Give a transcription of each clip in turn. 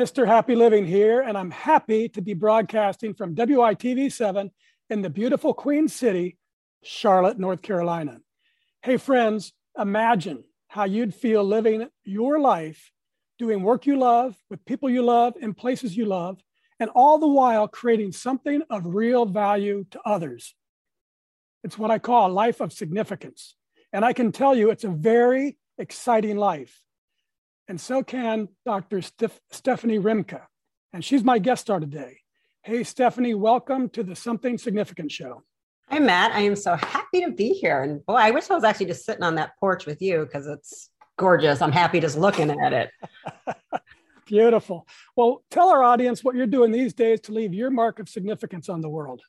Mr. Happy Living here, and I'm happy to be broadcasting from WITV 7 in the beautiful Queen City, Charlotte, North Carolina. Hey, friends, imagine how you'd feel living your life, doing work you love, with people you love, in places you love, and all the while creating something of real value to others. It's what I call a life of significance. And I can tell you it's a very exciting life. And so can Dr. Steph- Stephanie Rimka. And she's my guest star today. Hey, Stephanie, welcome to the Something Significant Show. Hi, Matt. I am so happy to be here. And boy, I wish I was actually just sitting on that porch with you because it's gorgeous. I'm happy just looking at it. Beautiful. Well, tell our audience what you're doing these days to leave your mark of significance on the world.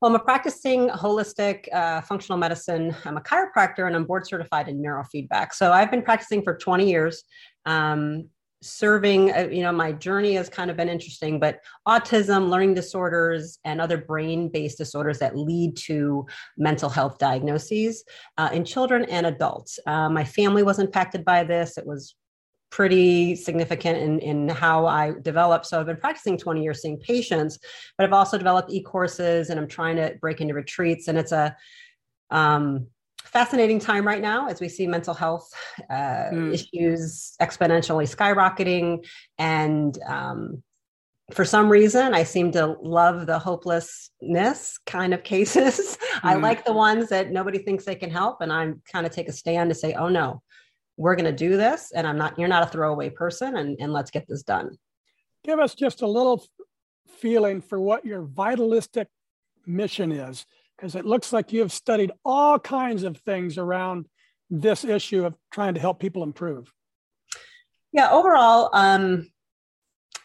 Well, I'm a practicing holistic uh, functional medicine. I'm a chiropractor and I'm board certified in neurofeedback. So I've been practicing for 20 years. Um, serving uh, you know my journey has kind of been interesting but autism learning disorders and other brain based disorders that lead to mental health diagnoses uh, in children and adults uh, my family was impacted by this it was pretty significant in, in how I develop. So I've been practicing 20 years seeing patients, but I've also developed e-courses and I'm trying to break into retreats. And it's a um, fascinating time right now as we see mental health uh, mm. issues exponentially skyrocketing. And um, for some reason, I seem to love the hopelessness kind of cases. Mm. I like the ones that nobody thinks they can help. And I'm kind of take a stand to say, oh no, we're going to do this and i'm not you're not a throwaway person and, and let's get this done. Give us just a little feeling for what your vitalistic mission is because it looks like you have studied all kinds of things around this issue of trying to help people improve. Yeah overall um,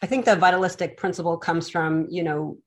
i think the vitalistic principle comes from you know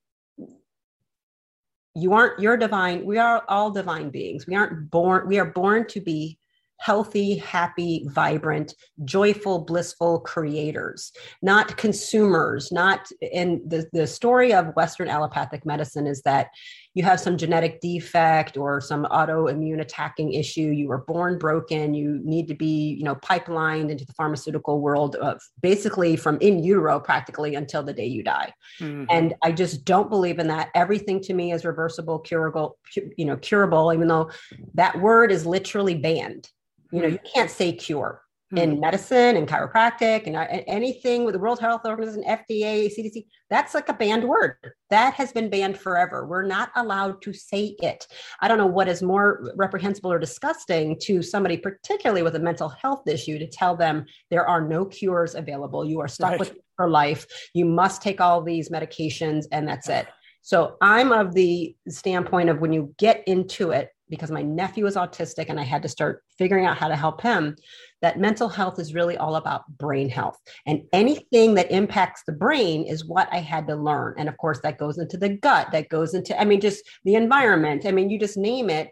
you aren't you're divine we are all divine beings. We aren't born we are born to be healthy, happy, vibrant, joyful, blissful creators, not consumers, not in the, the story of Western allopathic medicine is that you have some genetic defect or some autoimmune attacking issue, you were born broken, you need to be, you know, pipelined into the pharmaceutical world of basically from in utero practically until the day you die. Mm-hmm. And I just don't believe in that. Everything to me is reversible, curable, you know, curable, even though that word is literally banned you know, you can't say cure in hmm. medicine and chiropractic and anything with the World Health Organization, FDA, CDC. That's like a banned word. That has been banned forever. We're not allowed to say it. I don't know what is more reprehensible or disgusting to somebody, particularly with a mental health issue, to tell them there are no cures available. You are stuck right. with it for life. You must take all these medications and that's it. So I'm of the standpoint of when you get into it, because my nephew is autistic and I had to start figuring out how to help him, that mental health is really all about brain health. And anything that impacts the brain is what I had to learn. And of course, that goes into the gut, that goes into, I mean, just the environment. I mean, you just name it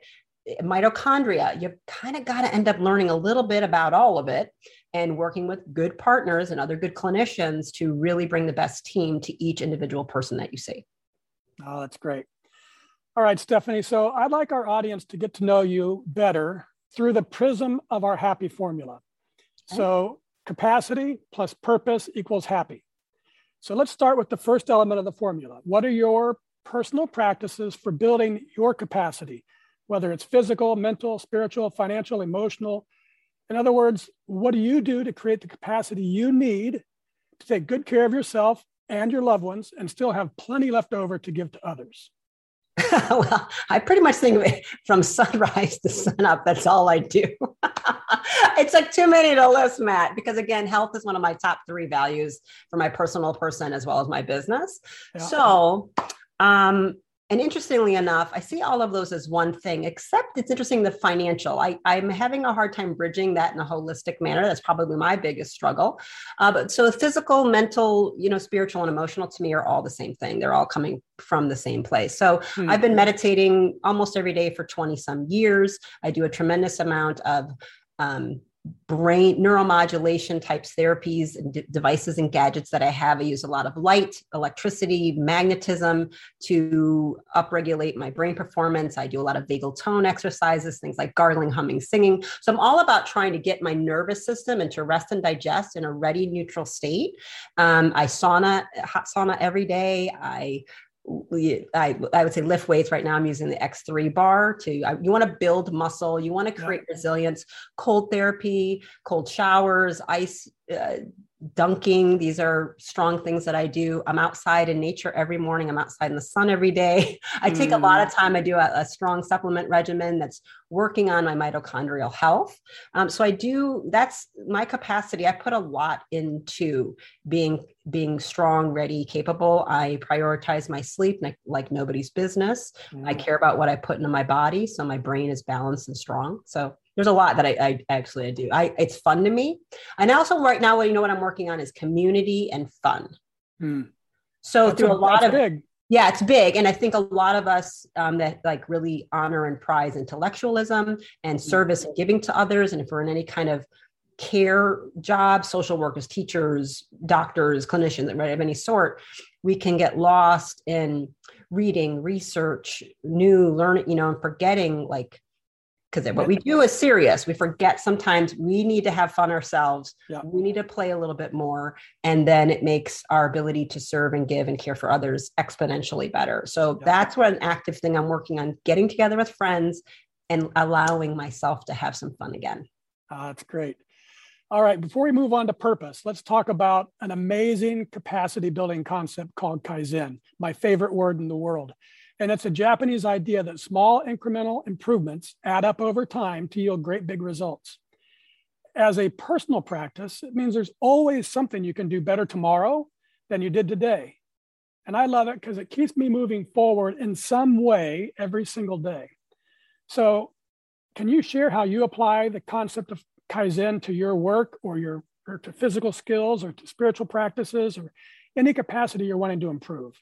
mitochondria. You've kind of got to end up learning a little bit about all of it and working with good partners and other good clinicians to really bring the best team to each individual person that you see. Oh, that's great. All right, Stephanie. So I'd like our audience to get to know you better through the prism of our happy formula. So capacity plus purpose equals happy. So let's start with the first element of the formula. What are your personal practices for building your capacity, whether it's physical, mental, spiritual, financial, emotional? In other words, what do you do to create the capacity you need to take good care of yourself and your loved ones and still have plenty left over to give to others? well, I pretty much think of it from sunrise to sunup. That's all I do. it's like too many to list, Matt, because again, health is one of my top three values for my personal person as well as my business. Yeah. So, um, and interestingly enough, I see all of those as one thing, except it's interesting the financial. I, I'm having a hard time bridging that in a holistic manner. That's probably my biggest struggle. Uh, but so physical, mental, you know, spiritual, and emotional to me are all the same thing. They're all coming from the same place. So hmm. I've been meditating almost every day for 20 some years. I do a tremendous amount of um, brain neuromodulation types therapies and d- devices and gadgets that I have. I use a lot of light, electricity, magnetism to upregulate my brain performance. I do a lot of vagal tone exercises, things like gargling, humming, singing. So I'm all about trying to get my nervous system into rest and digest in a ready, neutral state. Um, I sauna, hot sauna every day. I I, I would say lift weights. Right now i'm using the x3 bar to you want to build muscle. You want to create yeah. resilience. Cold therapy cold showers ice uh, dunking. These are strong things that i do. I'm outside in nature every morning. I'm outside in the sun every day. I take mm. a lot of mm. time. I do a, a, strong supplement regimen that's working on my mitochondrial health. Um, so i do that's my capacity. I put a lot into being being strong ready capable. I prioritize my sleep like, like nobody's business. Mm. i care about what i put into my body so my brain is balanced and strong. So there's a lot that I, I actually I do. I it's fun to me. And also right now, you know what I'm working on is community and fun. Hmm. So that's through a, a lot of big. Yeah, it's big. And I think a lot of us um, that like really honor and prize intellectualism and hmm. service and giving to others. And if we're in any kind of care job, social workers, teachers, doctors, clinicians, right, of any sort, we can get lost in reading, research, new learning, you know, and forgetting like because what we do is serious. We forget sometimes we need to have fun ourselves. Yeah. We need to play a little bit more. And then it makes our ability to serve and give and care for others exponentially better. So yeah. that's what an active thing I'm working on getting together with friends and allowing myself to have some fun again. Uh, that's great. All right, before we move on to purpose, let's talk about an amazing capacity building concept called Kaizen, my favorite word in the world. And it's a Japanese idea that small incremental improvements add up over time to yield great big results. As a personal practice, it means there's always something you can do better tomorrow than you did today. And I love it because it keeps me moving forward in some way every single day. So, can you share how you apply the concept of Kaizen to your work or your or to physical skills or to spiritual practices or any capacity you're wanting to improve?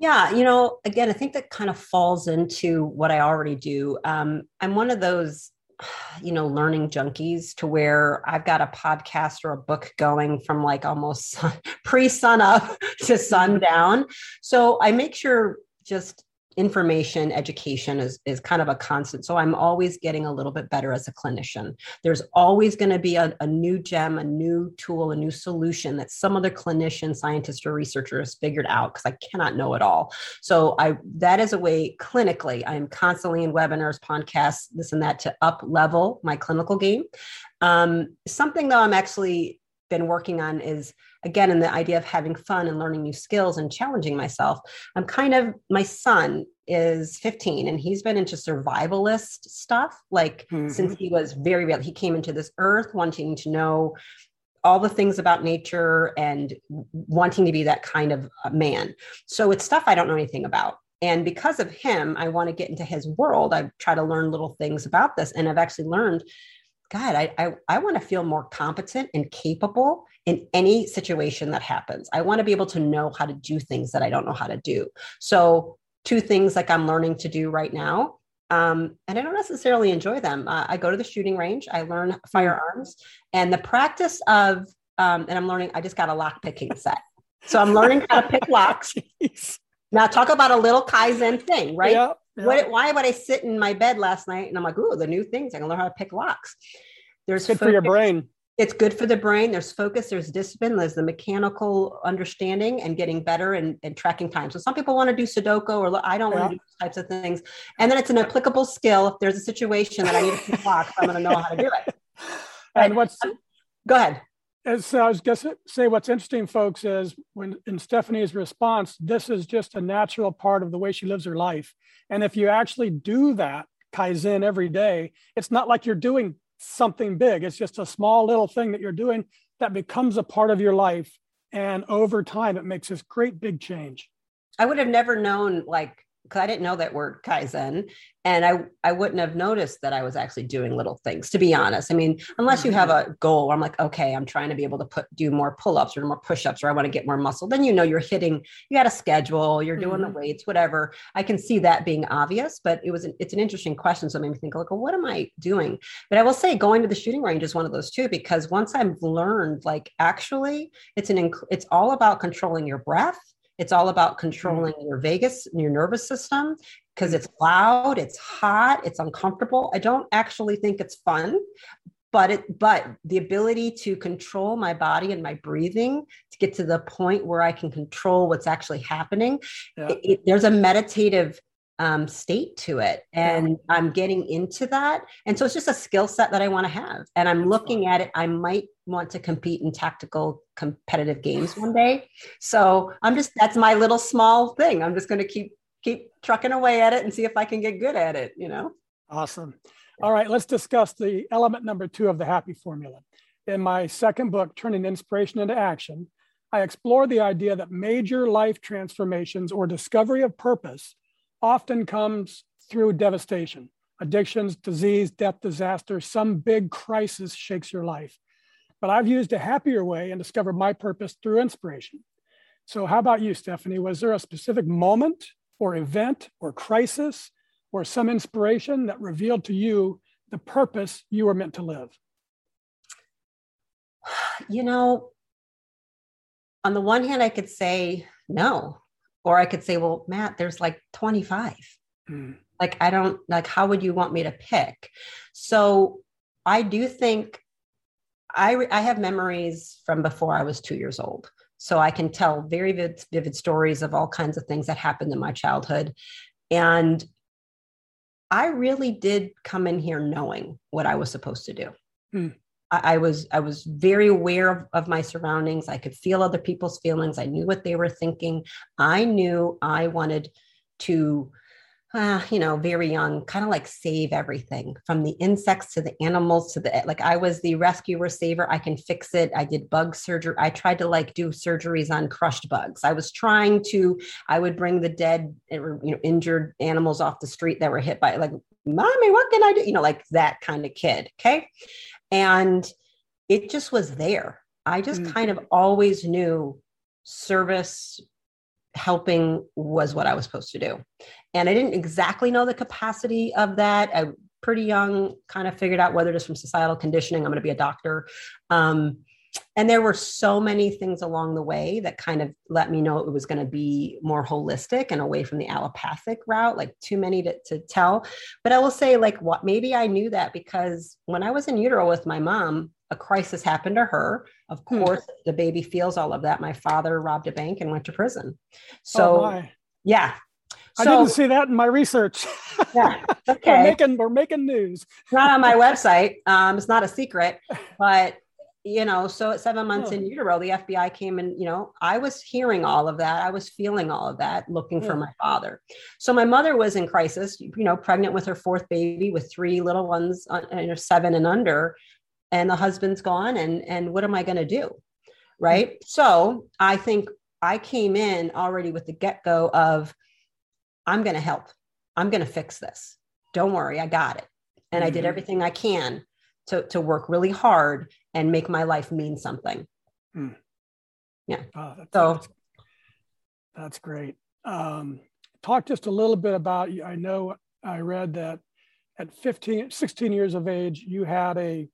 Yeah, you know, again, I think that kind of falls into what I already do. Um, I'm one of those, you know, learning junkies to where I've got a podcast or a book going from like almost pre sun up to sundown. So I make sure just information education is, is kind of a constant. So i'm always getting a little bit better as a clinician. There's always going to be a, a, new gem a new tool a new solution that some other clinician scientist or researcher has figured out because i cannot know it all. So i that is a way clinically i'm constantly in webinars podcasts this and that to up level my clinical game. Um, something though i'm actually been working on is again in the idea of having fun and learning new skills and challenging myself. I'm kind of my son is 15 and he's been into survivalist stuff like mm-hmm. since he was very real he came into this earth wanting to know all the things about nature and wanting to be that kind of man. So it's stuff i don't know anything about. And because of him i want to get into his world. I try to learn little things about this and i've actually learned God, I, I, I want to feel more competent and capable in any situation that happens. I want to be able to know how to do things that I don't know how to do. So, two things like I'm learning to do right now. Um, and I don't necessarily enjoy them. Uh, I go to the shooting range, I learn firearms, and the practice of, um, and I'm learning, I just got a lock picking set. So I'm learning how to pick locks. Now, talk about a little Kaizen thing, right? Yeah. What, why would I sit in my bed last night and I'm like, ooh, the new things, I can learn how to pick locks. There's good focus. for your brain. It's good for the brain. There's focus, there's discipline, there's the mechanical understanding and getting better and, and tracking time. So some people want to do Sudoku or I don't yeah. want to do those types of things. And then it's an applicable skill. If there's a situation that I need to pick locks, I'm going to know how to do it. And what's go ahead. As I was to say, what's interesting, folks, is when in Stephanie's response, this is just a natural part of the way she lives her life. And if you actually do that Kaizen every day, it's not like you're doing something big. It's just a small little thing that you're doing that becomes a part of your life. And over time, it makes this great big change. I would have never known like I didn't know that word Kaizen. And I, I wouldn't have noticed that I was actually doing little things, to be honest. I mean, unless you have a goal where I'm like, okay, I'm trying to be able to put do more pull-ups or more push-ups, or I want to get more muscle, then you know you're hitting, you got a schedule, you're doing mm-hmm. the weights, whatever. I can see that being obvious, but it was an, it's an interesting question. So it made me think, like, well, what am I doing? But I will say going to the shooting range is one of those too, because once I've learned, like actually it's an it's all about controlling your breath it's all about mm-hmm. controlling your vagus and your nervous system because mm-hmm. it's loud, it's hot, it's uncomfortable. I don't actually think it's fun, but it but the ability to control my body and my breathing to get to the point where I can control what's actually happening. Yeah. It, it, there's a meditative um, state to it. And I'm getting into that. And so it's just a skill set that I want to have. And I'm looking at it. I might want to compete in tactical competitive games one day. So I'm just, that's my little small thing. I'm just going to keep, keep trucking away at it and see if I can get good at it, you know? Awesome. All right, let's discuss the element number two of the happy formula. In my second book, Turning Inspiration into Action, I explore the idea that major life transformations or discovery of purpose often comes through devastation, addictions, disease, death, disaster, some big crisis shakes your life. But I've used a happier way and discovered my purpose through inspiration. So, how about you, Stephanie? Was there a specific moment or event or crisis or some inspiration that revealed to you the purpose you were meant to live? You know, on the one hand, I could say no. Or I could say, well, Matt, there's like 25. Mm. Like, I don't like, how would you want me to pick? So I do think I, I have memories from before I was two years old. So I can tell very vivid, vivid stories of all kinds of things that happened in my childhood. And I really did come in here knowing what I was supposed to do. Mm. I, was I was very aware of, of my surroundings. I could feel other people's feelings. I knew what they were thinking. I knew I wanted to uh, you know, very young, kind of like save everything from the insects to the animals to the like. I was the rescuer saver. I can fix it. I did bug surgery. I tried to like do surgeries on crushed bugs. I was trying to. I would bring the dead, you know, injured animals off the street that were hit by like, mommy, what can I do? You know, like that kind of kid. Okay, and it just was there. I just mm-hmm. kind of always knew service helping was what I was supposed to do. And I didn't exactly know the capacity of that. I pretty young kind of figured out whether just from societal conditioning, I'm going to be a doctor. Um, and there were so many things along the way that kind of let me know it was going to be more holistic and away from the allopathic route like too many to, to tell but i will say like what maybe i knew that because when i was in utero with my mom a crisis happened to her of hmm. course hmm. the baby feels all of that my father robbed a bank and went to prison so oh yeah I didn't see that in my research. Yeah. Okay. we're making we're making news. It's not on my website. Um, it's not a secret, but you know, so at seven months in utero, the FBI came and, you know, I was hearing all of that. I was feeling all of that, looking for my father. So my mother was in crisis, you know, pregnant with her fourth baby with three little ones, uh, you know, seven and under, and the husband's gone. And, and what am I going to do? Right. So I think I came in already with the get go of, I'm going to help. I'm going to fix this. Don't worry. I got it. And mm-hmm. I did mm-hmm. everything I can to, to work really hard and make my life mean something. Mm. Yeah. Oh, that's, so that's, that's great. Um, talk just a little bit about, I know I read that at 15, 16 years of age, you had a,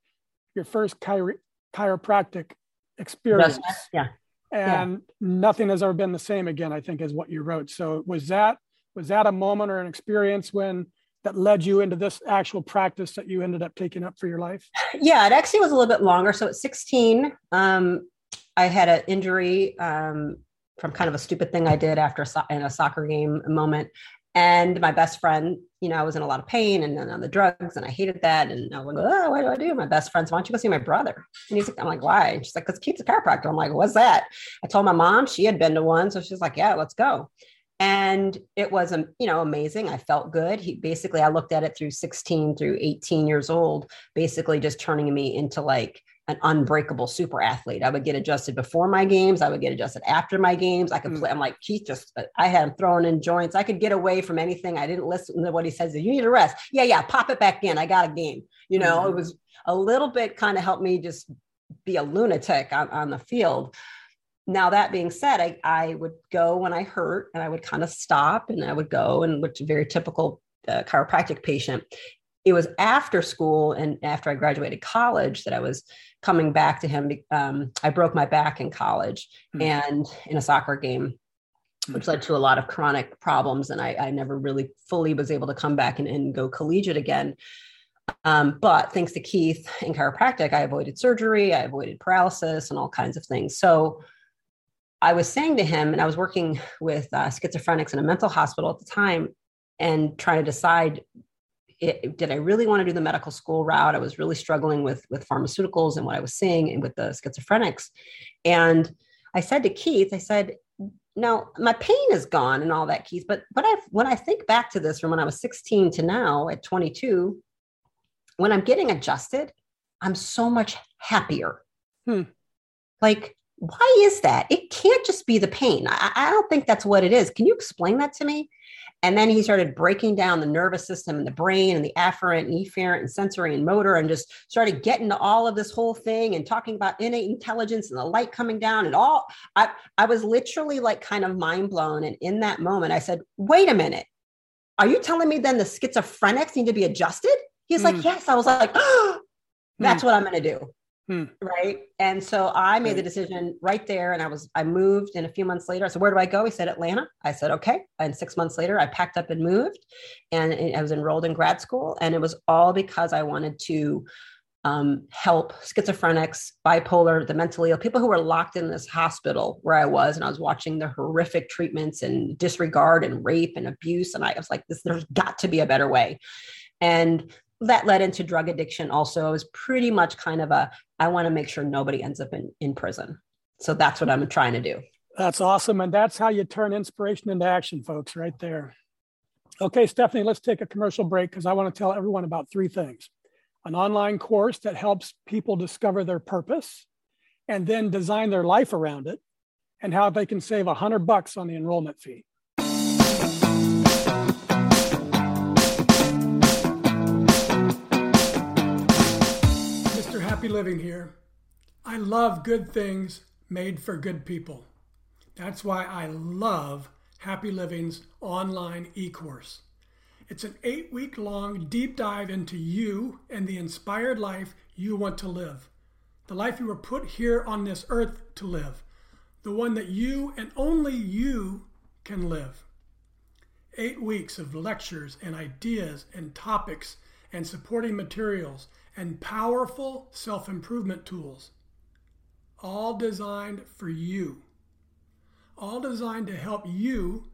your first chiro- chiropractic experience. Yes. Yeah. And yeah. nothing has ever been the same again, I think is what you wrote. So was that, was that a moment or an experience when that led you into this actual practice that you ended up taking up for your life? Yeah, it actually was a little bit longer. So at 16, um, I had an injury um, from kind of a stupid thing I did after a so- in a soccer game moment. And my best friend, you know, I was in a lot of pain and then on the drugs, and I hated that. And I was like, oh, what do I do? My best friend's, why don't you go see my brother? And he's like, I'm like, why? And she's like, because Keith's a chiropractor. I'm like, what's that? I told my mom she had been to one. So she's like, yeah, let's go and it was um, you know amazing i felt good he basically i looked at it through 16 through 18 years old basically just turning me into like an unbreakable super athlete. I would get adjusted before my games. I would get adjusted after my games. I could mm. play. I'm like, Keith just, I had him throwing in joints. I could get away from anything. I didn't listen to what he says. You need a rest. Yeah, yeah, pop it back in. I got a game. You know, mm. it was a little bit kind of helped me just be a lunatic on, on the field. Now, that being said, I, I would go when I hurt and I would kind of stop and I would go and which very typical uh, chiropractic patient it was after school and after I graduated college that I was coming back to him. Um, I broke my back in college mm-hmm. and in a soccer game, which led to a lot of chronic problems. And I, I never really fully was able to come back and, and go collegiate again. Um, but thanks to Keith in chiropractic, I avoided surgery, I avoided paralysis, and all kinds of things. So I was saying to him, and I was working with uh, schizophrenics in a mental hospital at the time, and trying to decide it, did I really want to do the medical school route? I was really struggling with with pharmaceuticals and what I was seeing and with the schizophrenics. And I said to Keith, I said, "Now my pain is gone and all that, Keith. But but I when I think back to this from when I was 16 to now at 22, when I'm getting adjusted, I'm so much happier. Hmm. Like why is that? It can't just be the pain. I, I, don't think that's what it is. Can you explain that to me? And then he started breaking down the nervous system and the brain and the afferent and efferent and sensory and motor and just started getting to all of this whole thing and talking about innate intelligence and the light coming down and all. I, I was literally like kind of mind blown. And in that moment, I said, wait a minute. Are you telling me then the schizophrenics need to be adjusted? He's mm. like, hmm. yes. I was like, oh, that's mm. what I'm going to do. Hmm. Right. And so I made the decision right there. And I was, I moved. And a few months later, I said, Where do I go? He said, Atlanta. I said, Okay. And six months later, I packed up and moved. And I was enrolled in grad school. And it was all because I wanted to um, help schizophrenics, bipolar, the mentally ill, people who were locked in this hospital where I was. And I was watching the horrific treatments and disregard and rape and abuse. And I was like, this, there's got to be a better way. And that led into drug addiction also. It was pretty much kind of a, I want to make sure nobody ends up in, in prison. So that's what I'm trying to do. That's awesome. And that's how you turn inspiration into action, folks, right there. Okay, Stephanie, let's take a commercial break because I want to tell everyone about three things an online course that helps people discover their purpose and then design their life around it, and how they can save a hundred bucks on the enrollment fee. Happy living here. I love good things made for good people. That's why I love Happy Living's online e course. It's an eight week long deep dive into you and the inspired life you want to live. The life you were put here on this earth to live. The one that you and only you can live. Eight weeks of lectures and ideas and topics and supporting materials and powerful self improvement tools, all designed for you, all designed to help you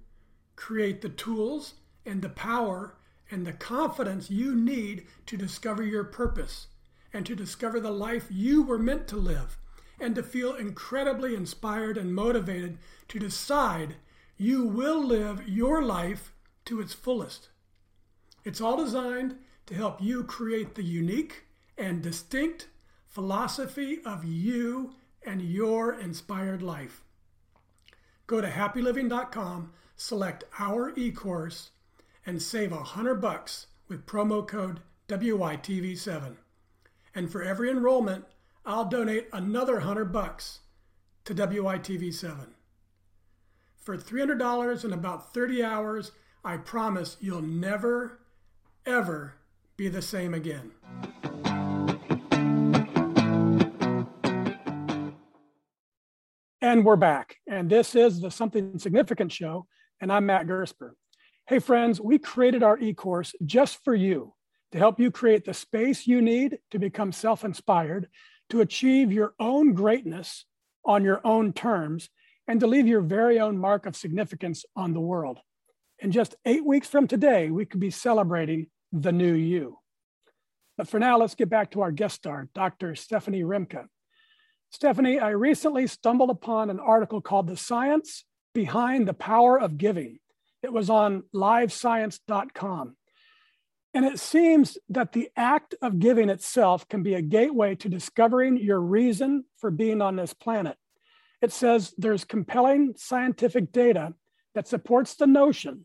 create the tools and the power and the confidence you need to discover your purpose and to discover the life you were meant to live and to feel incredibly inspired and motivated to decide you will live your life to its fullest. It's all designed to help you create the unique and distinct philosophy of you and your inspired life. Go to happyliving.com, select our e-course, and save a hundred bucks with promo code WYTV7. And for every enrollment, I'll donate another hundred bucks to WITV7. For $300 and about 30 hours, I promise you'll never, ever be the same again. And we're back. And this is the Something Significant show. And I'm Matt Gersper. Hey, friends, we created our e course just for you to help you create the space you need to become self inspired, to achieve your own greatness on your own terms, and to leave your very own mark of significance on the world. In just eight weeks from today, we could be celebrating the new you. But for now, let's get back to our guest star, Dr. Stephanie Rimka. Stephanie, I recently stumbled upon an article called The Science Behind the Power of Giving. It was on livescience.com. And it seems that the act of giving itself can be a gateway to discovering your reason for being on this planet. It says there's compelling scientific data that supports the notion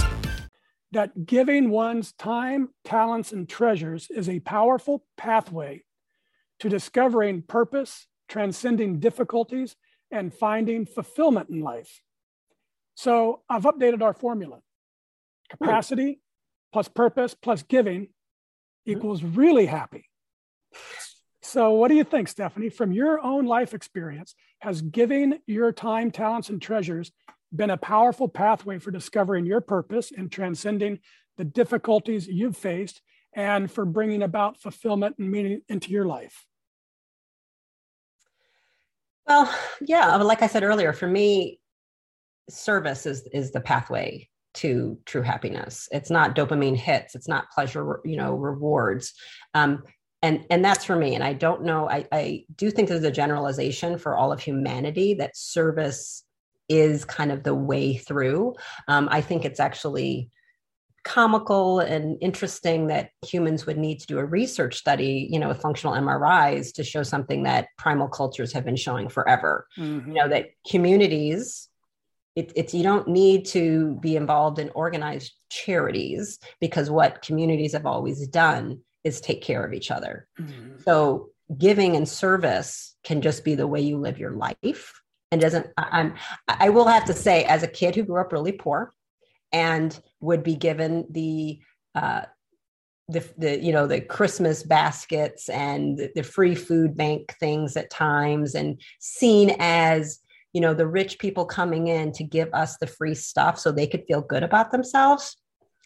that giving one's time, talents, and treasures is a powerful pathway to discovering purpose, transcending difficulties, and finding fulfillment in life. So I've updated our formula. Capacity plus purpose plus giving equals really happy. So, what do you think, Stephanie? From your own life experience, has giving your time, talents, and treasures been a powerful pathway for discovering your purpose and transcending the difficulties you've faced and for bringing about fulfillment and meaning into your life? Well, yeah, like I said earlier, for me, service is, is the pathway to true happiness. It's not dopamine hits, it's not pleasure, you know, rewards. Um, and and that's for me and i don't know I, I do think there's a generalization for all of humanity that service is kind of the way through. Um, I think it's actually comical and interesting that humans would need to do a research study, you know, with functional MRIs to show something that primal cultures have been showing forever. Mm-hmm. You know, that communities, it, it's you don't need to be involved in organized charities because what communities have always done is take care of each other. Mm-hmm. So giving and service can just be the way you live your life and doesn't i'm i will have to say as a kid who grew up really poor and would be given the uh the, the you know the christmas baskets and the, the free food bank things at times and seen as you know the rich people coming in to give us the free stuff so they could feel good about themselves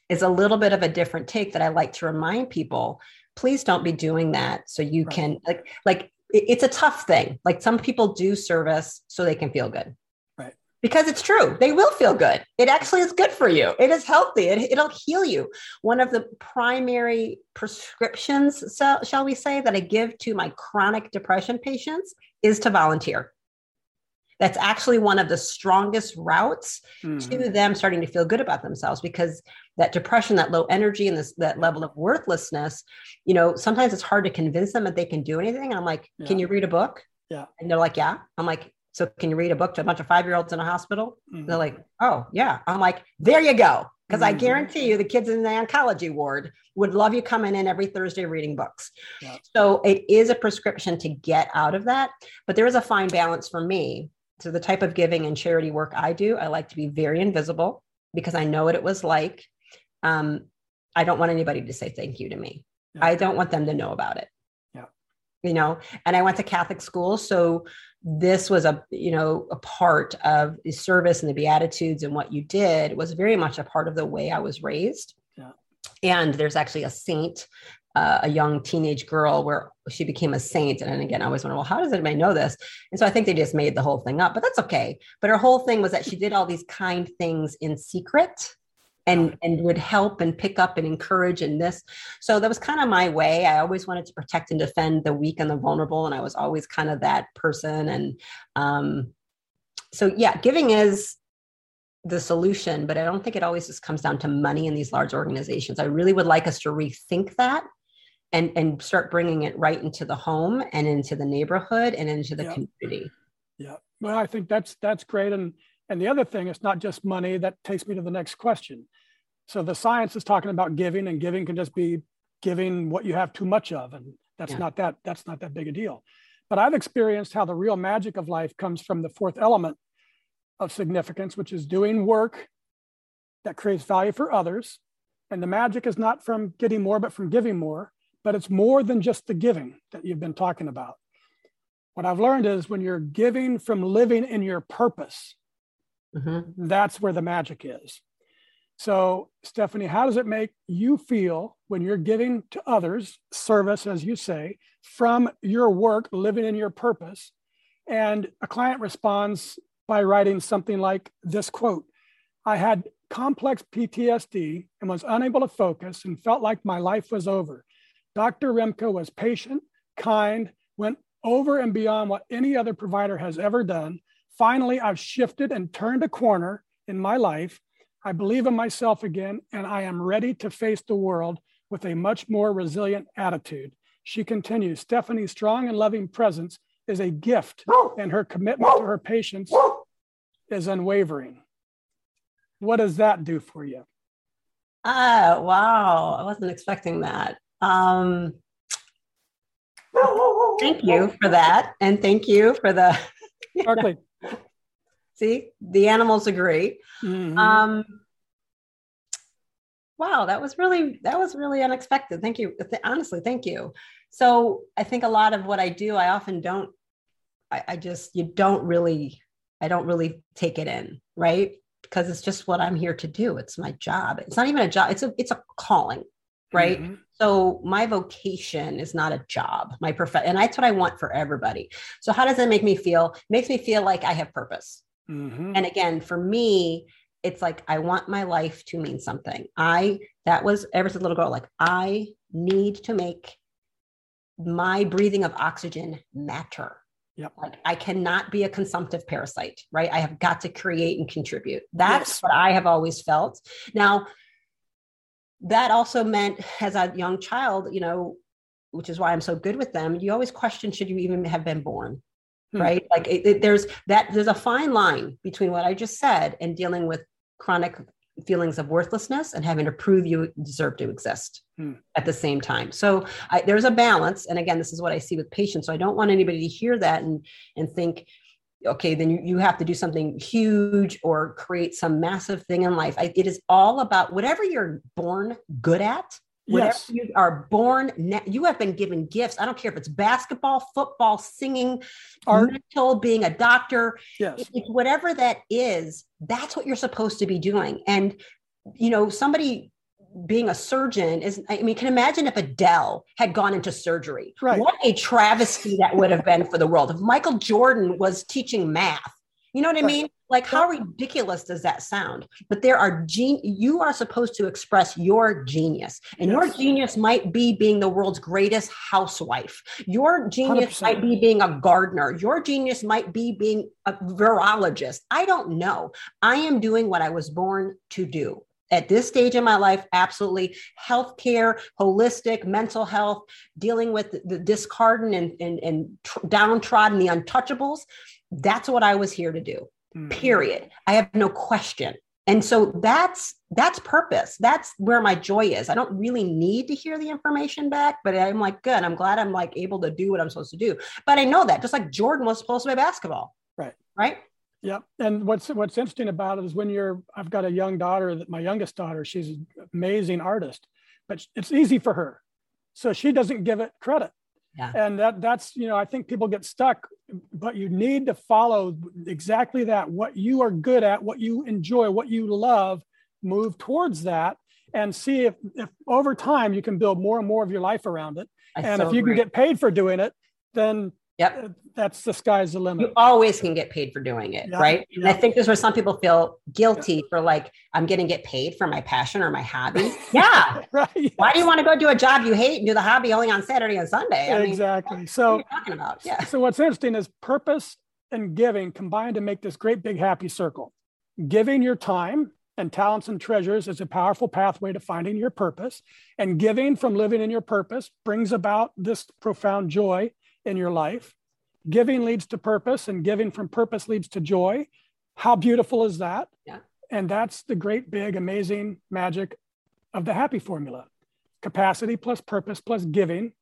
is a little bit of a different take that i like to remind people please don't be doing that so you right. can like like it's a tough thing. Like some people do service so they can feel good. Right. Because it's true. They will feel good. It actually is good for you. It is healthy. It, it'll heal you. One of the primary prescriptions, so, shall we say, that I give to my chronic depression patients is to volunteer that's actually one of the strongest routes mm-hmm. to them starting to feel good about themselves because that depression that low energy and this that level of worthlessness you know sometimes it's hard to convince them that they can do anything and i'm like yeah. can you read a book yeah and they're like yeah i'm like so can you read a book to a bunch of five year olds in a hospital mm-hmm. they're like oh yeah i'm like there you go because mm-hmm. I guarantee you the kids in the oncology ward would love you coming in every Thursday reading books. Yeah. So it is a prescription to get out of that, but there is a fine balance for me so the type of giving and charity work I do, I like to be very invisible because I know what it was like. Um, I don't want anybody to say thank you to me. Yeah. I don't want them to know about it. Yeah. You know, and I went to Catholic school, so this was a you know a part of the service and the beatitudes and what you did was very much a part of the way I was raised. Yeah. And there's actually a saint uh, a young teenage girl where she became a saint. And again, I always wonder, well, how does anybody know this? And so I think they just made the whole thing up, but that's okay. But her whole thing was that she did all these kind things in secret and and would help and pick up and encourage and this. So that was kind of my way. I always wanted to protect and defend the weak and the vulnerable and i was always kind of that person. And um so yeah giving is the solution but i don't think it always just comes down to money in these large organizations. I really would like us to rethink that and and start bringing it right into the home and into the neighborhood and into the yeah. community. Yeah well i think that's that's great. And and the other thing it's not just money that takes me to the next question so the science is talking about giving and giving can just be giving what you have too much of and that's yeah. not that that's not that big a deal but i've experienced how the real magic of life comes from the fourth element of significance which is doing work that creates value for others and the magic is not from getting more but from giving more but it's more than just the giving that you've been talking about. What I've learned is when you're giving from living in your purpose, mm-hmm. that's where the magic is. So, Stephanie, how does it make you feel when you're giving to others service, as you say, from your work, living in your purpose? And a client responds by writing something like this quote I had complex PTSD and was unable to focus and felt like my life was over. Dr. Rimka was patient, kind, went over and beyond what any other provider has ever done. Finally, I've shifted and turned a corner in my life. I believe in myself again, and I am ready to face the world with a much more resilient attitude. She continues Stephanie's strong and loving presence is a gift, and her commitment to her patients is unwavering. What does that do for you? Ah, wow. I wasn't expecting that. Um, thank you for that. And thank you for the. Barkley. See, the animals agree. Mm-hmm. Um, wow, that was really that was really unexpected. Thank you. Honestly, thank you. So I think a lot of what I do, I often don't. I, I just you don't really, I don't really take it in, right? Because it's just what I'm here to do. It's my job. It's not even a job. It's a it's a calling, right? Mm-hmm. So my vocation is not a job, my profession, and that's what I want for everybody. So how does that make me feel? It makes me feel like I have purpose. Mm-hmm. And again, for me, it's like I want my life to mean something. I that was ever since a little girl, like I need to make my breathing of oxygen matter. Yep. Like I cannot be a consumptive parasite, right? I have got to create and contribute. That's yes. what I have always felt. Now, that also meant as a young child, you know, which is why I'm so good with them, you always question should you even have been born? Hmm. Right. Like it, it, there's that, there's a fine line between what I just said and dealing with chronic feelings of worthlessness and having to prove you deserve to exist hmm. at the same time. So I, there's a balance. And again, this is what I see with patients. So I don't want anybody to hear that and, and think, okay, then you, you have to do something huge or create some massive thing in life. I, it is all about whatever you're born good at. Whatever yes. you are born, you have been given gifts. I don't care if it's basketball, football, singing, art, mental, being a doctor. Yes. It, whatever that is, that's what you're supposed to be doing. And you know, somebody being a surgeon is i mean can imagine if adele had gone into surgery right. what a travesty that would have been for the world if michael jordan was teaching math you know what i right. mean? Like how ridiculous does that sound? But there are gen- you are supposed to express your genius and yes. your genius might be being the world's greatest housewife. Your genius 100%. might be being a gardener. Your genius might be being a virologist. I don't know. I am doing what i was born to do. At this stage in my life, absolutely. Healthcare, holistic, mental health, dealing with the discarded and, and, and tr- downtrodden, the untouchables. That's what I was here to do. Mm-hmm. Period. I have no question. And so that's that's purpose. That's where my joy is. I don't really need to hear the information back, but I'm like, good. I'm glad I'm like able to do what I'm supposed to do. But I know that just like Jordan was supposed to play basketball. Right. Right. Yeah, and what's what's interesting about it is when you're, I've got a young daughter that my youngest daughter, she's an amazing artist, but it's easy for her, so she doesn't give it credit. Yeah. And that that's you know I think people get stuck, but you need to follow exactly that. What you are good at, what you enjoy, what you love, move towards that, and see if if over time you can build more and more of your life around it. I and so if you agree. can get paid for doing it, then Yep. That's the sky's the limit. You always can get paid for doing it, yep. right? Yep. And I think this is where some people feel guilty for like, I'm going to get paid for my passion or my hobby. Yeah. right. Yes. Why do you want to go do a job you hate and do the hobby only on Saturday and Sunday? I exactly. Mean, so, talking about? Yeah. So what's interesting is purpose and giving combined to make this great big happy circle. Giving your time and talents and treasures is a powerful pathway to finding your purpose. And giving from living in your purpose brings about this profound joy in your life. Giving leads to purpose, and giving from purpose leads to joy. How beautiful is that? Yeah. And that's the great, big, amazing magic of the happy formula. Capacity plus purpose plus giving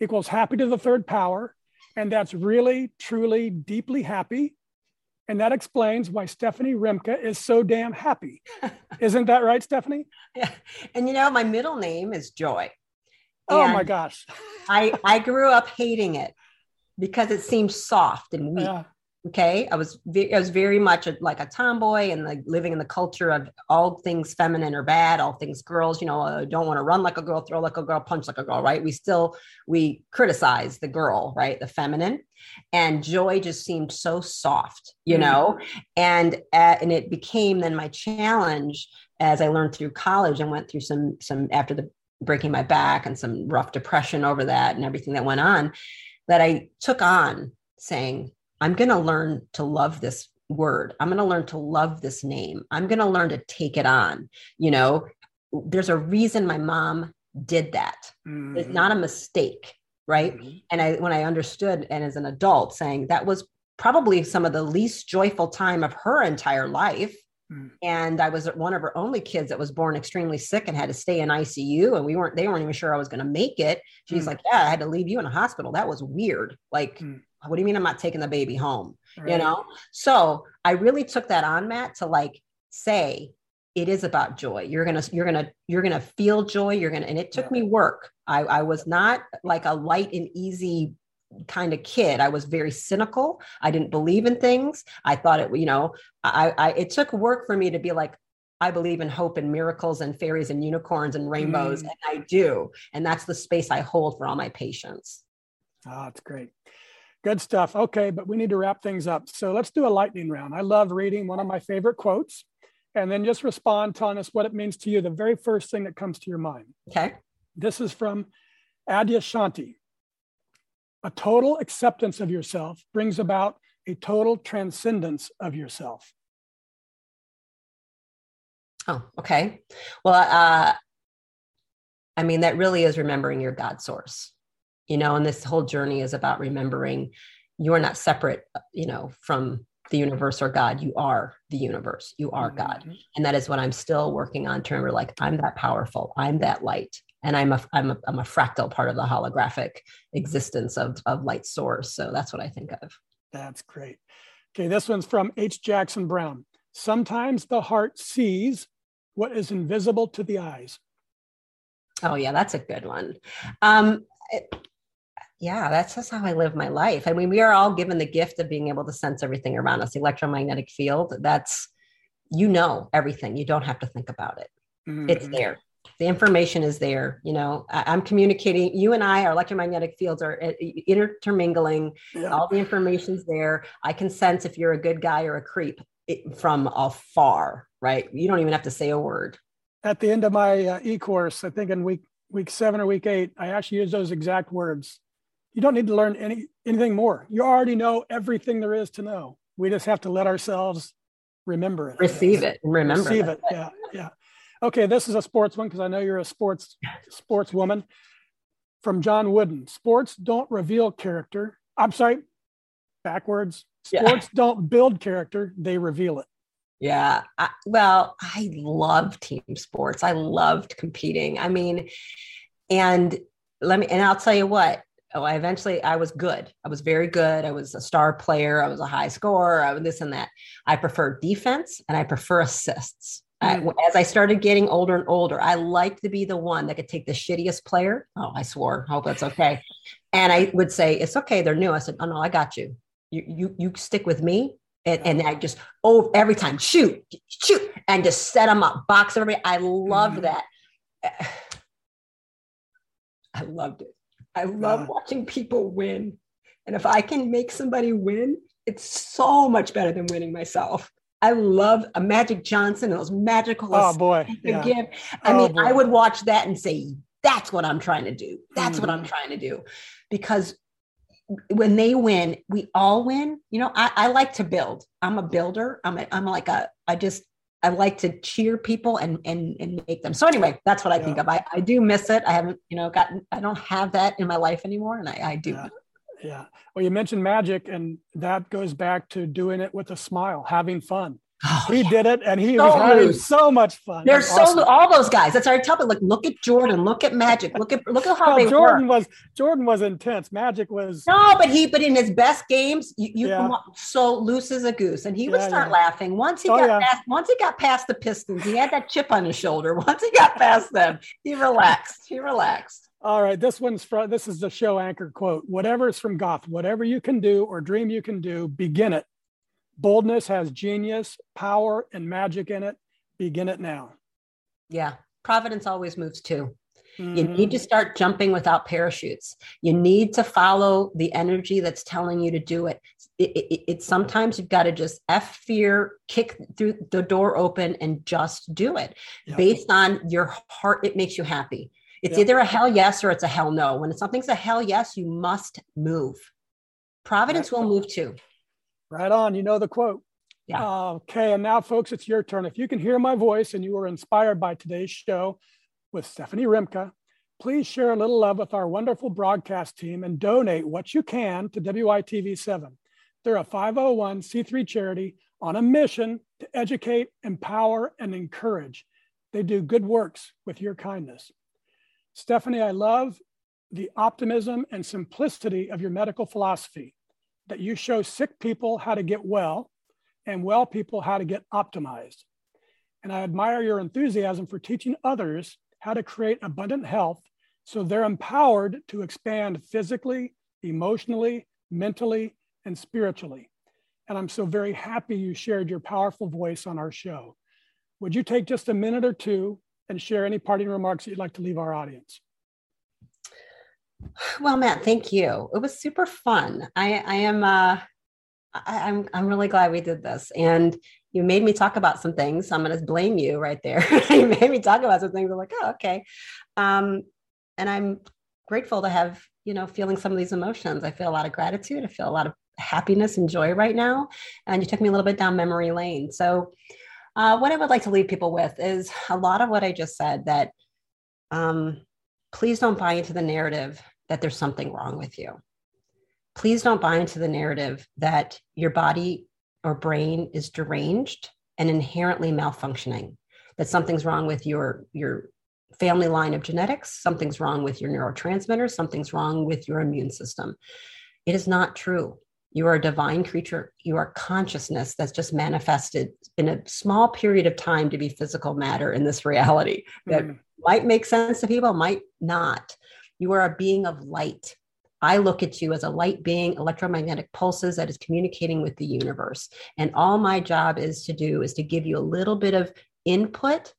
equals happy to the third power. And that's really, truly, deeply happy. And that explains why Stephanie Rimka is so damn happy. Isn't that right, Stephanie? Yeah. And you know, my middle name is Joy. Oh my gosh. I, I grew up hating it because it seemed soft and weak. Yeah. Okay, I was ve- I was very much a, like a tomboy and like living in the culture of all things feminine or bad, all things girls. You know, uh, don't want to run like a girl, throw like a girl, punch like a girl. Right? We still we criticize the girl, right? The feminine, and joy just seemed so soft, you mm know, and uh, and it became then my challenge as I learned through college and went through some some after the breaking my back and some rough depression over that and everything that went on that I took on saying I'm going to learn to love this word. I'm going to learn to love this name. I'm going to learn to take it on. You know, there's a reason my mom did that. Mm-hmm. It's not a mistake, right? Mm-hmm. And I when I understood and as an adult saying that was probably some of the least joyful time of her entire life. Mm. And I was one of her only kids that was born extremely sick and had to stay in ICU. And we weren't, they weren't even sure I was going to make it. She's mm. like, Yeah, I had to leave you in a hospital. That was weird. Like, mm what do you mean I'm not taking the baby home? Right. You know? So I really took that on, Matt, to like say it is about joy. You're gonna, you're gonna, you're gonna feel joy. You're gonna, and it took yeah. me work. I, I was not like a light and easy kind of kid. I was very cynical. I didn't believe in things. I thought it, you know, I, I it took work for me to be like, I believe in hope and miracles and fairies and unicorns and rainbows. Mm. And I do. And that's the space I hold for all my patients. Oh, that's great. Good stuff. Okay, but we need to wrap things up. So let's do a lightning round. I love reading one of my favorite quotes and then just respond telling us what it means to you, the very first thing that comes to your mind. Okay. This is from Adyashanti. A total acceptance of yourself brings about a total transcendence of yourself. Oh, okay. Well, uh, I mean, that really is remembering your God source you know and this whole journey is about remembering you're not separate you know from the universe or god you are the universe you are mm-hmm. god and that is what i'm still working on to remember like i'm that powerful i'm that light and i'm a i'm a, I'm a fractal part of the holographic existence of of light source so that's what i think of that's great okay this one's from h jackson brown sometimes the heart sees what is invisible to the eyes oh yeah that's a good one um it, yeah, that's just how I live my life. I mean, we are all given the gift of being able to sense everything around us. The electromagnetic field, that's, you know, everything. You don't have to think about it. Mm-hmm. It's there. The information is there. You know, I, am communicating. You and I, our electromagnetic fields are uh, intermingling. Yeah. All the information's there. I can sense if you're a good guy or a creep from afar, right? You don't even have to say a word. At the end of my uh, e course, I think in week week seven or week eight, I actually use those exact words you don't need to learn any anything more. You already know everything there is to know. We just have to let ourselves remember it. Receive it. Remember. Receive it. Yeah. Yeah. Okay, this is a sports one because I know you're a sports sports woman. From John Wooden. Sports don't reveal character. I'm sorry, backwards. Sports yeah. don't build character, they reveal it. Yeah. I, well, I love team sports. I loved competing. I mean, and let me, and I'll tell you what, oh, I eventually I was good. I was very good. I was a star player. I was a high scorer. I was this and that. I prefer defense and I prefer assists. Mm. I, as I started getting older and older, I liked to be the one that could take the shittiest player. Oh, I swore. Hope that's okay. And I would say, "It's okay. They're new." I said, "Oh no, I got you. You you you stick with me." And, and I just oh every time shoot shoot and just set them up, box everybody. I loved mm. that. I loved it. I love watching people win. And if I can make somebody win, it's so much better than winning myself. I love a Magic Johnson, those magical oh boy, yeah. give. I oh, mean, boy. I would watch that and say, that's what I'm trying to do. That's mm. what I'm mm. trying to do. Because when they win, we all win. You know, I, I like to build. I'm a builder. I'm a, I'm like a, I just I like to cheer people and and and make them. So anyway, that's what I yeah. think of. I, I do miss it. I haven't, you know, gotten I don't have that in my life anymore. And I, I do. Yeah. Yeah. Well, you mentioned magic, and that goes back to doing it with a smile, having fun. Oh, he yeah. did it, and he so was having so much fun. They're so awesome. all those guys. That's our tell me. Like, look at Jordan. Look at Magic. Look at look at how well, they Jordan work. was Jordan was intense. Magic was no, but he but in his best games, you, you yeah. so loose as a goose, and he yeah, would start laughing once he oh, got past, once he got past the Pistons. He had that chip on his shoulder. Once he got past them, he relaxed. He relaxed. All right, this one's from this is the show anchor quote. Whatever is from Goethe, whatever you can do or dream you can do, begin it Boldness has genius, power, and magic in it. Begin it now. Yeah. Providence always moves too. Mm-hmm. You need to start jumping without parachutes. You need to follow the energy that's telling you to do it. It, it, it sometimes you've got to just f fear, kick through the door open, and just do it yep. based on your heart. It makes you happy. It's yep. either a hell yes or it's a hell no. When something's a hell yes, you must move. Providence right. will move too. Right on. You know the quote. Yeah. Okay. And now, folks, it's your turn. If you can hear my voice and you were inspired by today's show with Stephanie Rimka, please share a little love with our wonderful broadcast team and donate what you can to WYTV7. They're a 501c3 charity on a mission to educate, empower, and encourage. They do good works with your kindness. Stephanie, I love the optimism and simplicity of your medical philosophy that you show sick people how to get well and well people how to get optimized. And I admire your enthusiasm for teaching others how to create abundant health so they're empowered to expand physically, emotionally, mentally, and spiritually. And I'm so very happy you shared your powerful voice on our show. Would you take just a minute or two and share any parting remarks that you'd like to leave our audience? Well, Matt, thank you. It was super fun. I, I am uh, I, am I'm, I'm really glad we did this. And you made me talk about some things. I'm going to blame you right there. you made me talk about some things. I'm like, oh, okay. Um, and I'm grateful to have, you know, feeling some of these emotions. I feel a lot of gratitude. I feel a lot of happiness and joy right now. And you took me a little bit down memory lane. So, uh, what I would like to leave people with is a lot of what I just said that um, please don't buy into the narrative that there's something wrong with you. Please don't buy into the narrative that your body or brain is deranged and inherently malfunctioning that something's wrong with your your family line of genetics something's wrong with your neurotransmitters something's wrong with your immune system. It is not true you are a divine creature you are consciousness that's just manifested in a small period of time to be physical matter in this reality that mm. might make sense to people might not you are a being of light I look at you as a light being, electromagnetic pulses that is communicating with the universe. And all my job is to do is to give you a little bit of input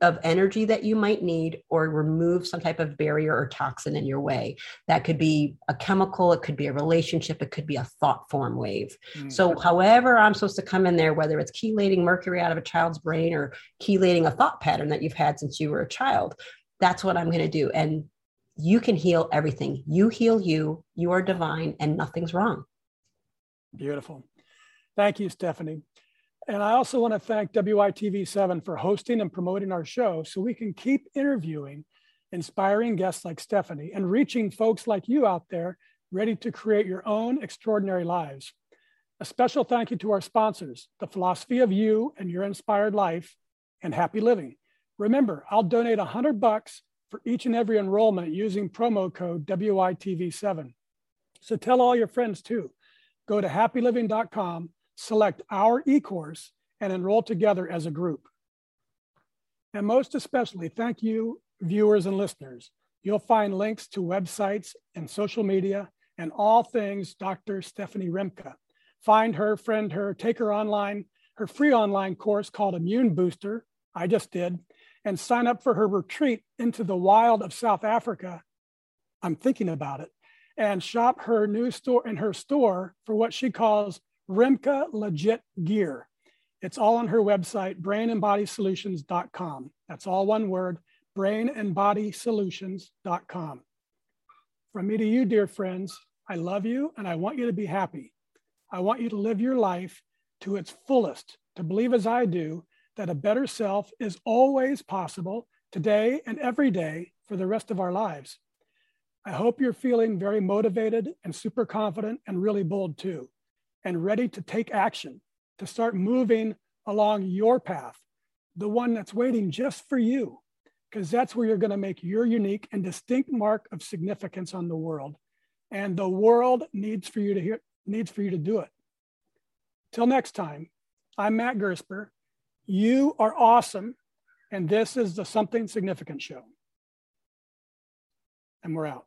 of energy that you might need or remove some type of barrier or toxin in your way. That could be a chemical, it could be a relationship, it could be a thought form wave. Mm-hmm. So, however, I'm supposed to come in there, whether it's chelating mercury out of a child's brain or chelating a thought pattern that you've had since you were a child, that's what I'm going to do. And you can heal everything. You heal you, you are divine, and nothing's wrong. Beautiful. Thank you, Stephanie. And I also want to thank WYTV7 for hosting and promoting our show so we can keep interviewing inspiring guests like Stephanie and reaching folks like you out there ready to create your own extraordinary lives. A special thank you to our sponsors, the philosophy of you and your inspired life and happy living. Remember, I'll donate 100 bucks for each and every enrollment using promo code WYTV7. So tell all your friends too. Go to happyliving.com, select our e-course, and enroll together as a group. And most especially, thank you, viewers and listeners. You'll find links to websites and social media and all things Dr. Stephanie Rimka. Find her, friend her, take her online, her free online course called Immune Booster. I just did and sign up for her retreat into the wild of South Africa, I'm thinking about it, and shop her new store in her store for what she calls Rimka Legit Gear. It's all on her website, brainandbodysolutions.com. That's all one word, brainandbodysolutions.com. From me to you, dear friends, I love you and I want you to be happy. I want you to live your life to its fullest, to believe as I do that a better self is always possible today and every day for the rest of our lives. I hope you're feeling very motivated and super confident and really bold too, and ready to take action, to start moving along your path, the one that's waiting just for you, because that's where you're going to make your unique and distinct mark of significance on the world. And the world needs for you to hear, needs for you to do it. Till next time, I'm Matt Gersper, you are awesome. And this is the Something Significant Show. And we're out.